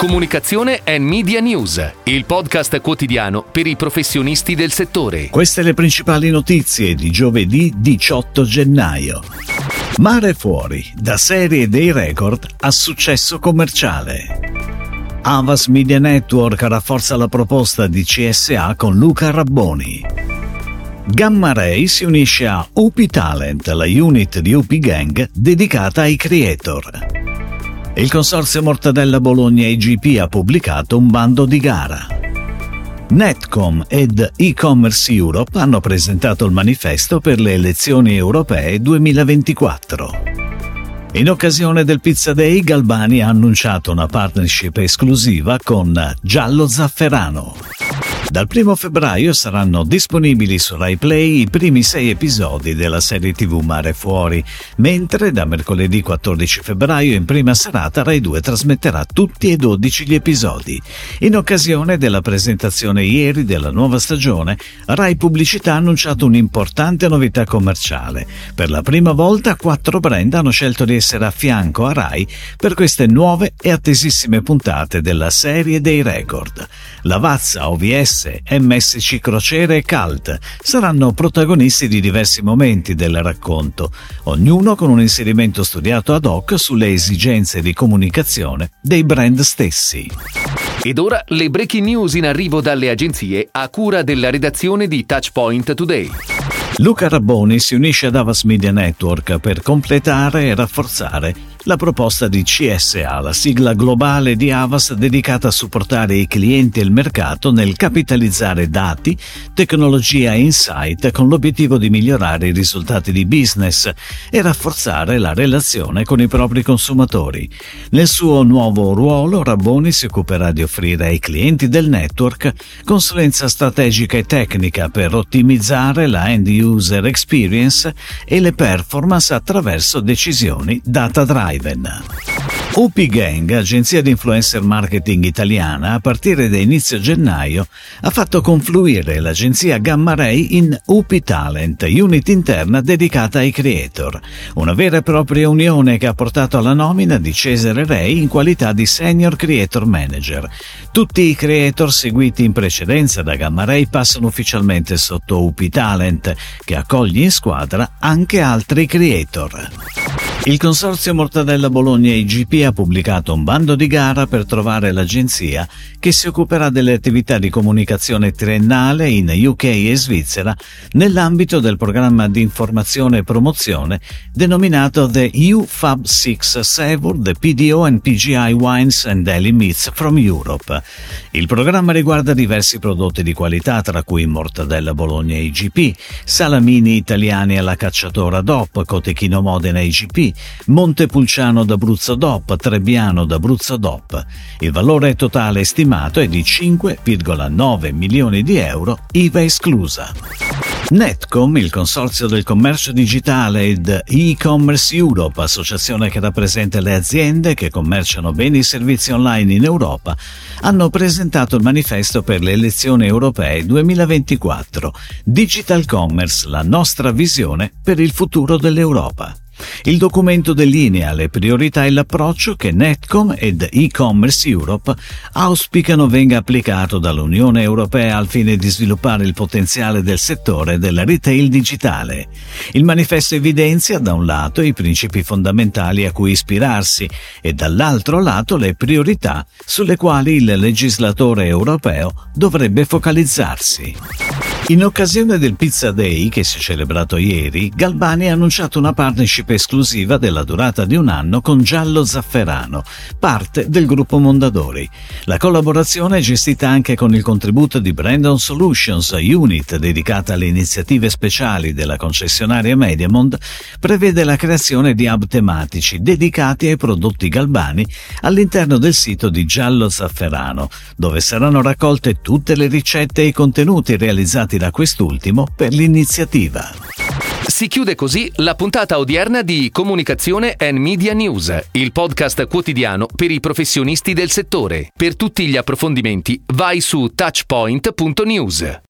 Comunicazione e Media News, il podcast quotidiano per i professionisti del settore. Queste le principali notizie di giovedì 18 gennaio. Mare fuori, da serie dei record a successo commerciale. Avas Media Network rafforza la proposta di CSA con Luca Rabboni. Gamma Ray si unisce a UP Talent, la unit di UP Gang dedicata ai creator. Il consorzio Mortadella Bologna IGP ha pubblicato un bando di gara. Netcom ed e-commerce Europe hanno presentato il manifesto per le elezioni europee 2024. In occasione del Pizza Day, Galbani ha annunciato una partnership esclusiva con Giallo Zafferano. Dal 1 febbraio saranno disponibili su Rai Play i primi sei episodi della serie TV Mare Fuori, mentre da mercoledì 14 febbraio in prima serata Rai 2 trasmetterà tutti e 12 gli episodi. In occasione della presentazione ieri della nuova stagione, Rai Pubblicità ha annunciato un'importante novità commerciale. Per la prima volta quattro brand hanno scelto di essere a fianco a Rai per queste nuove e attesissime puntate della serie dei record. Lavazza, OVS, MSC Crociere e Cult saranno protagonisti di diversi momenti del racconto, ognuno con un inserimento studiato ad hoc sulle esigenze di comunicazione dei brand stessi. Ed ora le breaking news in arrivo dalle agenzie a cura della redazione di Touchpoint Today. Luca Rabboni si unisce ad Avas Media Network per completare e rafforzare la proposta di CSA, la sigla globale di Avas dedicata a supportare i clienti e il mercato nel capitalizzare dati, tecnologia e insight con l'obiettivo di migliorare i risultati di business e rafforzare la relazione con i propri consumatori. Nel suo nuovo ruolo, Rabboni si occuperà di offrire ai clienti del network consulenza strategica e tecnica per ottimizzare la end user experience e le performance attraverso decisioni data driven. UP Gang, agenzia di influencer marketing italiana, a partire da inizio gennaio ha fatto confluire l'agenzia Gamma Ray in UP Talent, unit interna dedicata ai creator, una vera e propria unione che ha portato alla nomina di Cesare Ray in qualità di Senior Creator Manager. Tutti i creator seguiti in precedenza da Gamma Ray passano ufficialmente sotto UP Talent, che accoglie in squadra anche altri creator. Il consorzio Mortadella Bologna IGP ha pubblicato un bando di gara per trovare l'agenzia che si occuperà delle attività di comunicazione triennale in UK e Svizzera nell'ambito del programma di informazione e promozione denominato The EU Fab 6 Savor the PDO and PGI Wines and Daily Meats from Europe. Il programma riguarda diversi prodotti di qualità tra cui Mortadella Bologna IGP, salamini italiani alla cacciatora DOP, Cotechino Modena IGP, Montepulciano d'Abruzzo DOP, Trebbiano d'Abruzzo DOP. Il valore totale stimato è di 5,9 milioni di euro, IVA esclusa. Netcom, il consorzio del commercio digitale ed e-commerce Europe, associazione che rappresenta le aziende che commerciano beni e servizi online in Europa, hanno presentato il manifesto per le elezioni europee 2024. Digital Commerce, la nostra visione per il futuro dell'Europa. Il documento delinea le priorità e l'approccio che Netcom ed e-commerce Europe auspicano venga applicato dall'Unione Europea al fine di sviluppare il potenziale del settore del retail digitale. Il manifesto evidenzia da un lato i principi fondamentali a cui ispirarsi e dall'altro lato le priorità sulle quali il legislatore europeo dovrebbe focalizzarsi. In occasione del Pizza Day che si è celebrato ieri, Galbani ha annunciato una partnership esclusiva della durata di un anno con Giallo Zafferano, parte del gruppo Mondadori. La collaborazione è gestita anche con il contributo di Brandon Solutions, unit dedicata alle iniziative speciali della concessionaria Mediamond, prevede la creazione di hub tematici dedicati ai prodotti Galbani all'interno del sito di Giallo Zafferano, dove saranno raccolte tutte le ricette e i contenuti realizzati da quest'ultimo per l'iniziativa. Si chiude così la puntata odierna di Comunicazione and Media News, il podcast quotidiano per i professionisti del settore. Per tutti gli approfondimenti vai su touchpoint.news.